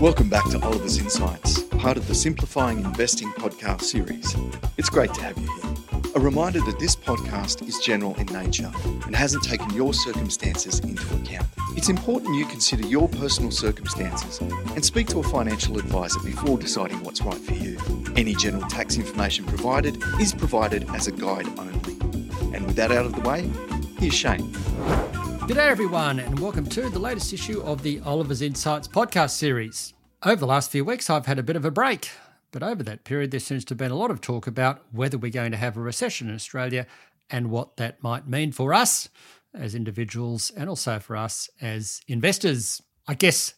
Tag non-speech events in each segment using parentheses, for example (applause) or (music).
Welcome back to Oliver's Insights, part of the Simplifying Investing podcast series. It's great to have you here. A reminder that this podcast is general in nature and hasn't taken your circumstances into account. It's important you consider your personal circumstances and speak to a financial advisor before deciding what's right for you. Any general tax information provided is provided as a guide only. And with that out of the way, here's Shane. G'day, everyone, and welcome to the latest issue of the Oliver's Insights podcast series. Over the last few weeks, I've had a bit of a break, but over that period, there seems to have been a lot of talk about whether we're going to have a recession in Australia and what that might mean for us as individuals and also for us as investors. I guess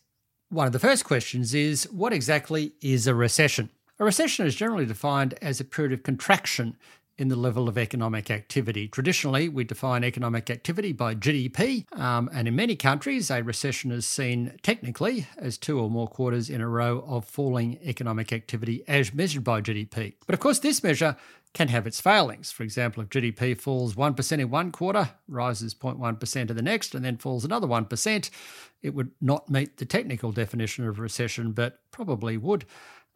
one of the first questions is what exactly is a recession? A recession is generally defined as a period of contraction in the level of economic activity. Traditionally, we define economic activity by GDP, um, and in many countries, a recession is seen technically as two or more quarters in a row of falling economic activity as measured by GDP. But of course, this measure can have its failings. For example, if GDP falls 1% in one quarter, rises 0.1% in the next, and then falls another 1%, it would not meet the technical definition of recession, but probably would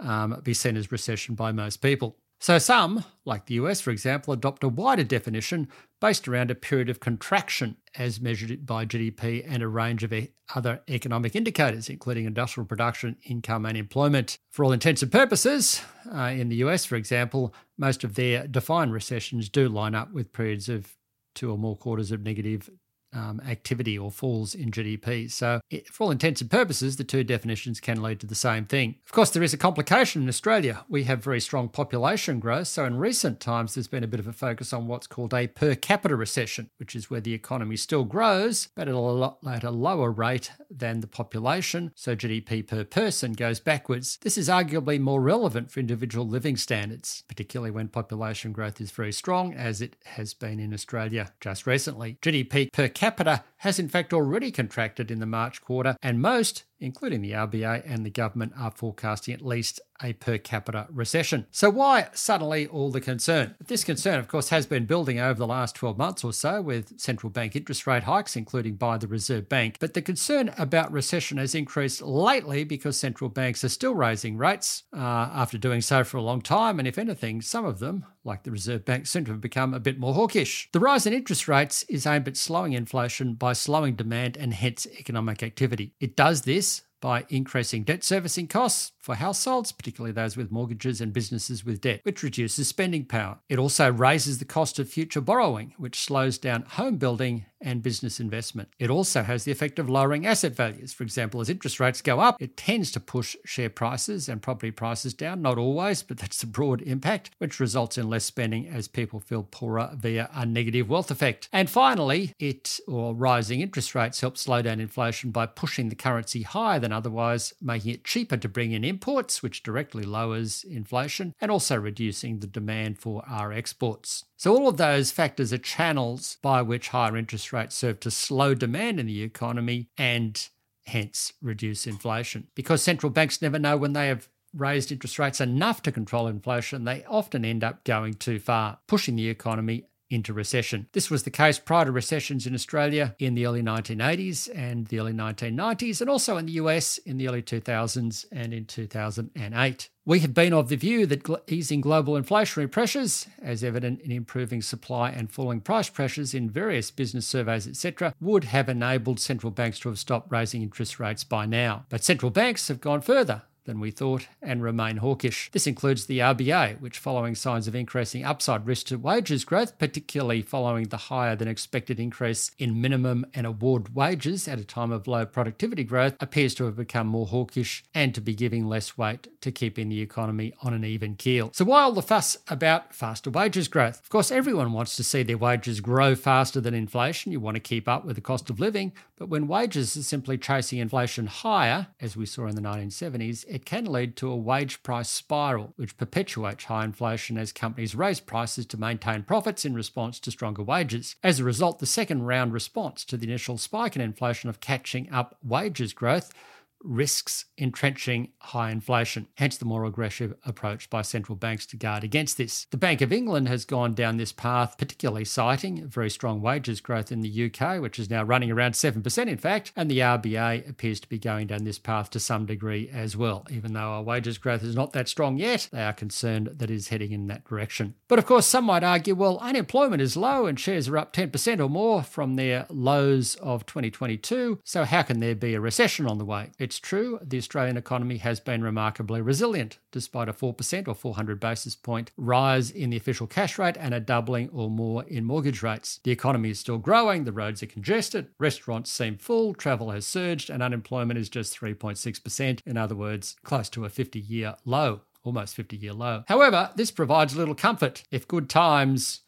um, be seen as recession by most people. So, some, like the US for example, adopt a wider definition based around a period of contraction as measured by GDP and a range of other economic indicators, including industrial production, income, and employment. For all intents and purposes, uh, in the US, for example, most of their defined recessions do line up with periods of two or more quarters of negative um, activity or falls in GDP. So, for all intents and purposes, the two definitions can lead to the same thing. Of course, there is a complication in Australia. We have very strong population growth. So, in recent times, there's been a bit of a focus on what's called a per capita recession, which is where the economy still grows, but at a, lot, at a lower rate than the population. So, GDP per person goes backwards. This is arguably more relevant for individual living standards, particularly when population growth is very strong, as it has been in Australia just recently. GDP per capita capita has in fact already contracted in the March quarter, and most, including the RBA and the government, are forecasting at least a per capita recession. So, why suddenly all the concern? This concern, of course, has been building over the last 12 months or so with central bank interest rate hikes, including by the Reserve Bank. But the concern about recession has increased lately because central banks are still raising rates uh, after doing so for a long time. And if anything, some of them, like the Reserve Bank, seem to have become a bit more hawkish. The rise in interest rates is aimed at slowing inflation by slowing demand and hence economic activity. It does this by increasing debt servicing costs for households, particularly those with mortgages and businesses with debt, which reduces spending power. It also raises the cost of future borrowing, which slows down home building and business investment. It also has the effect of lowering asset values. For example, as interest rates go up, it tends to push share prices and property prices down. Not always, but (laughs) that's the broad impact, which results in less spending as people feel poorer via a negative wealth effect. And finally, it or rising interest rates help slow down inflation by pushing the currency higher than otherwise, making it cheaper to bring in imports, which directly lowers inflation, and also reducing the demand for our exports. So, all of those factors are channels by which higher interest rates serve to slow demand in the economy and hence reduce inflation. Because central banks never know when they have raised interest rates enough to control inflation, they often end up going too far, pushing the economy into recession. This was the case prior to recessions in Australia in the early 1980s and the early 1990s, and also in the US in the early 2000s and in 2008. We have been of the view that easing global inflationary pressures, as evident in improving supply and falling price pressures in various business surveys, etc., would have enabled central banks to have stopped raising interest rates by now. But central banks have gone further than we thought and remain hawkish. This includes the RBA, which, following signs of increasing upside risk to wages growth, particularly following the higher than expected increase in minimum and award wages at a time of low productivity growth, appears to have become more hawkish and to be giving less weight to keeping the economy on an even keel. So, why all the fuss about faster wages growth? Of course, everyone wants to see their wages grow faster than inflation. You want to keep up with the cost of living, but when wages are simply chasing inflation higher, as we saw in the 1970s, it can lead to a wage price spiral, which perpetuates high inflation as companies raise prices to maintain profits in response to stronger wages. As a result, the second round response to the initial spike in inflation of catching up wages growth risks entrenching high inflation, hence the more aggressive approach by central banks to guard against this. The Bank of England has gone down this path, particularly citing very strong wages growth in the UK, which is now running around 7% in fact, and the RBA appears to be going down this path to some degree as well. Even though our wages growth is not that strong yet, they are concerned that it is heading in that direction. But of course, some might argue, well, unemployment is low and shares are up 10% or more from their lows of 2022, so how can there be a recession on the way? It's true, the Australian economy has been remarkably resilient, despite a 4% or 400 basis point rise in the official cash rate and a doubling or more in mortgage rates. The economy is still growing, the roads are congested, restaurants seem full, travel has surged, and unemployment is just 3.6%. In other words, close to a 50 year low almost 50 year low. However, this provides little comfort. If good times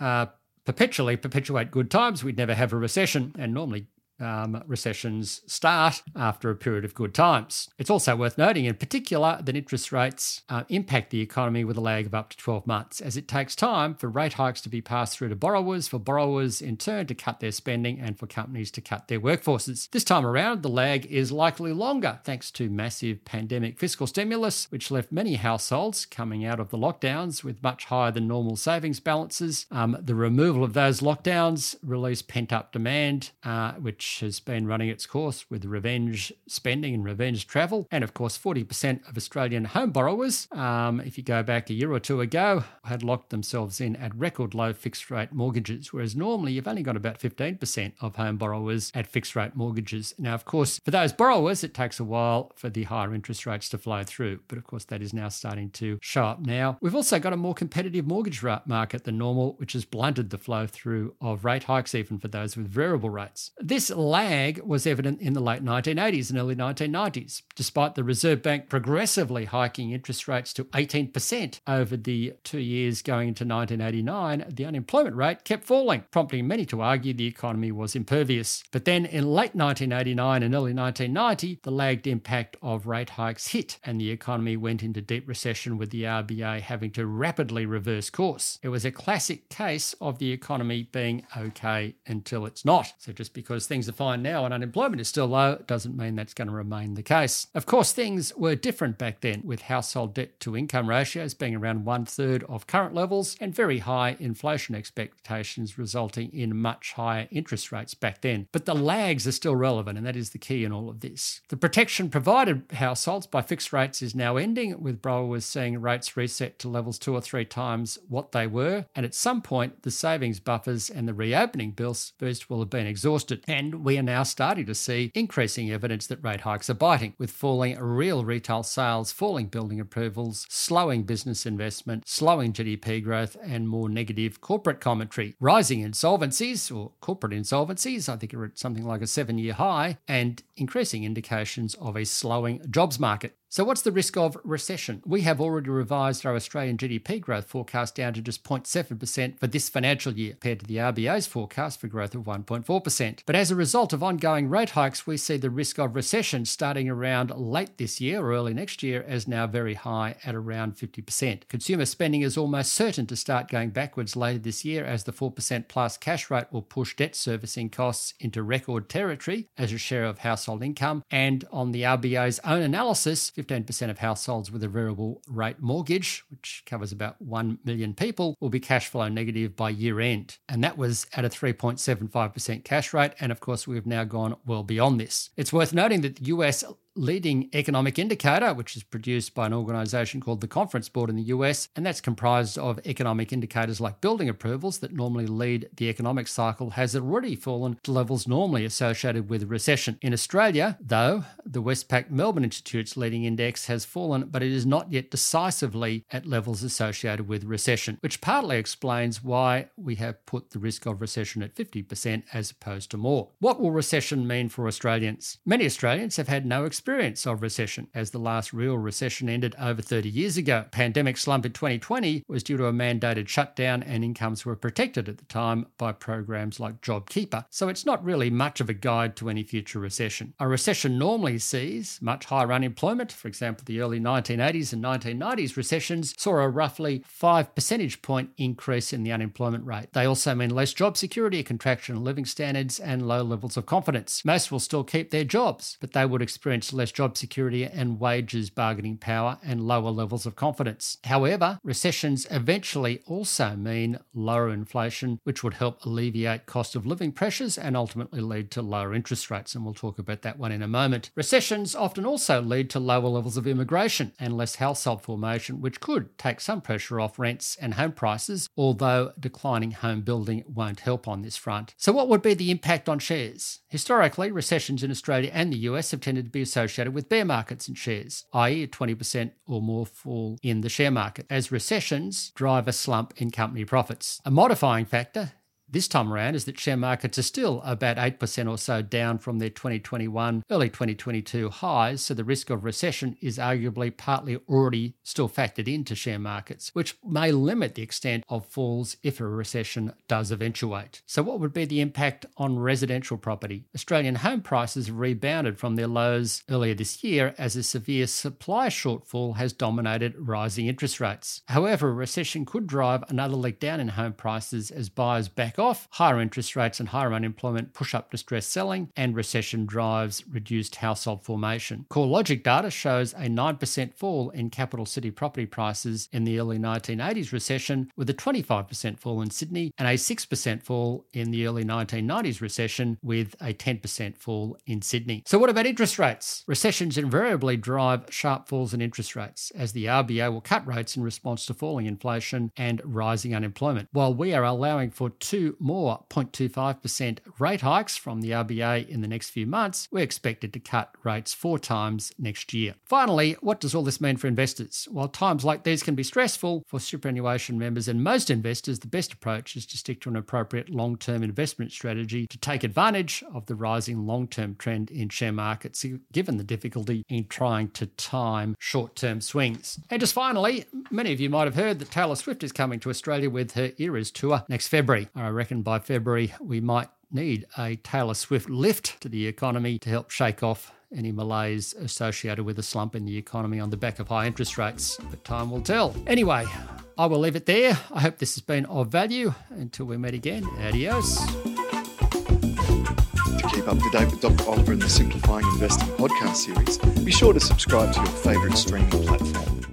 uh, perpetually perpetuate good times, we'd never have a recession, and normally um, recessions start after a period of good times. It's also worth noting, in particular, that interest rates uh, impact the economy with a lag of up to 12 months, as it takes time for rate hikes to be passed through to borrowers, for borrowers in turn to cut their spending, and for companies to cut their workforces. This time around, the lag is likely longer, thanks to massive pandemic fiscal stimulus, which left many households coming out of the lockdowns with much higher than normal savings balances. Um, the removal of those lockdowns released pent up demand, uh, which has been running its course with revenge spending and revenge travel. And of course, 40% of Australian home borrowers, um, if you go back a year or two ago, had locked themselves in at record low fixed rate mortgages, whereas normally you've only got about 15% of home borrowers at fixed rate mortgages. Now, of course, for those borrowers, it takes a while for the higher interest rates to flow through, but of course, that is now starting to show up now. We've also got a more competitive mortgage market than normal, which has blunted the flow through of rate hikes, even for those with variable rates. This lag was evident in the late 1980s and early 1990s, despite the Reserve Bank progressively hiking interest rates to 18% over the two years going into 1989. The unemployment rate kept falling, prompting many to argue the economy was impervious. But then in late 1989 and early 1990, the lagged impact of rate hikes hit, and the economy went into deep recession with the RBA having to rapidly reverse course. It was a classic case of the economy being okay until it's not. So just because things are fine now and unemployment is still low doesn't mean that's going to remain the case. Of course, things were different back then, with household debt to income ratios being around one third of current levels and very high inflation expectations, resulting in much higher interest rates back then. But the lags are still relevant, and that is the key in all of this. The protection provided households by fixed rates is now ending, with borrowers seeing rates reset to levels two or three times what they were. And at some point, the savings buffers and the reopening bills boost will have been exhausted. And we are now starting to see increasing evidence that rate hikes are biting, with falling real retail sales, falling building approvals, slowing business investment, slowing GDP growth, and more negative corporate commentary. Rising insolvencies or corporate insolvencies, I think are at something like a seven year high, and increasing indications of a slowing jobs market. So, what's the risk of recession? We have already revised our Australian GDP growth forecast down to just 0.7% for this financial year, compared to the RBA's forecast for growth of 1.4%. But as a result of ongoing rate hikes, we see the risk of recession starting around late this year or early next year as now very high at around 50%. Consumer spending is almost certain to start going backwards later this year as the 4% plus cash rate will push debt servicing costs into record territory as a share of household income. And on the RBA's own analysis, 15% of households with a variable rate mortgage, which covers about 1 million people, will be cash flow negative by year end. And that was at a 3.75% cash rate. And of course, we've now gone well beyond this. It's worth noting that the US leading economic indicator, which is produced by an organization called the Conference Board in the US, and that's comprised of economic indicators like building approvals that normally lead the economic cycle, has already fallen to levels normally associated with recession. In Australia, though, the Westpac Melbourne Institute's leading index has fallen, but it is not yet decisively at levels associated with recession, which partly explains why we have put the risk of recession at 50% as opposed to more. What will recession mean for Australians? Many Australians have had no experience experience of recession, as the last real recession ended over 30 years ago. Pandemic slump in 2020 was due to a mandated shutdown, and incomes were protected at the time by programs like JobKeeper, so it's not really much of a guide to any future recession. A recession normally sees much higher unemployment. For example, the early 1980s and 1990s recessions saw a roughly 5 percentage point increase in the unemployment rate. They also mean less job security, a contraction in living standards, and low levels of confidence. Most will still keep their jobs, but they would experience less job security and wages bargaining power and lower levels of confidence. However, recessions eventually also mean lower inflation, which would help alleviate cost of living pressures and ultimately lead to lower interest rates. And we'll talk about that one in a moment. Recessions often also lead to lower levels of immigration and less household formation, which could take some pressure off rents and home prices, although declining home building won't help on this front. So, what would be the impact on shares? Historically, recessions in Australia and the US have tended to be associated with bear markets in shares, i.e., a 20% or more fall in the share market, as recessions drive a slump in company profits. A modifying factor this time around is that share markets are still about 8% or so down from their 2021, early 2022 highs, so the risk of recession is arguably partly already still factored into share markets, which may limit the extent of falls if a recession does eventuate. So, what would be the impact on residential property? Australian home prices have rebounded from their lows earlier this year as a severe supply shortfall has dominated rising interest rates. However, a recession could drive another leg down in home prices as buyers back off off, higher interest rates and higher unemployment push up distressed selling, and recession drives reduced household formation. CoreLogic data shows a 9% fall in capital city property prices in the early 1980s recession, with a 25% fall in Sydney and a 6% fall in the early 1990s recession, with a 10% fall in Sydney. So, what about interest rates? Recessions invariably drive sharp falls in interest rates, as the RBA will cut rates in response to falling inflation and rising unemployment. While we are allowing for two more 0.25% rate hikes from the RBA in the next few months, we're expected to cut rates four times next year. Finally, what does all this mean for investors? While times like these can be stressful for superannuation members and most investors, the best approach is to stick to an appropriate long term investment strategy to take advantage of the rising long term trend in share markets, given the difficulty in trying to time short term swings. And just finally, many of you might have heard that Taylor Swift is coming to Australia with her Eras tour next February. I reckon by February we might need a Taylor Swift lift to the economy to help shake off any malaise associated with a slump in the economy on the back of high interest rates. But time will tell. Anyway, I will leave it there. I hope this has been of value. Until we meet again, adios. To keep up to date with Dr. Oliver and the Simplifying Investing podcast series, be sure to subscribe to your favourite streaming platform.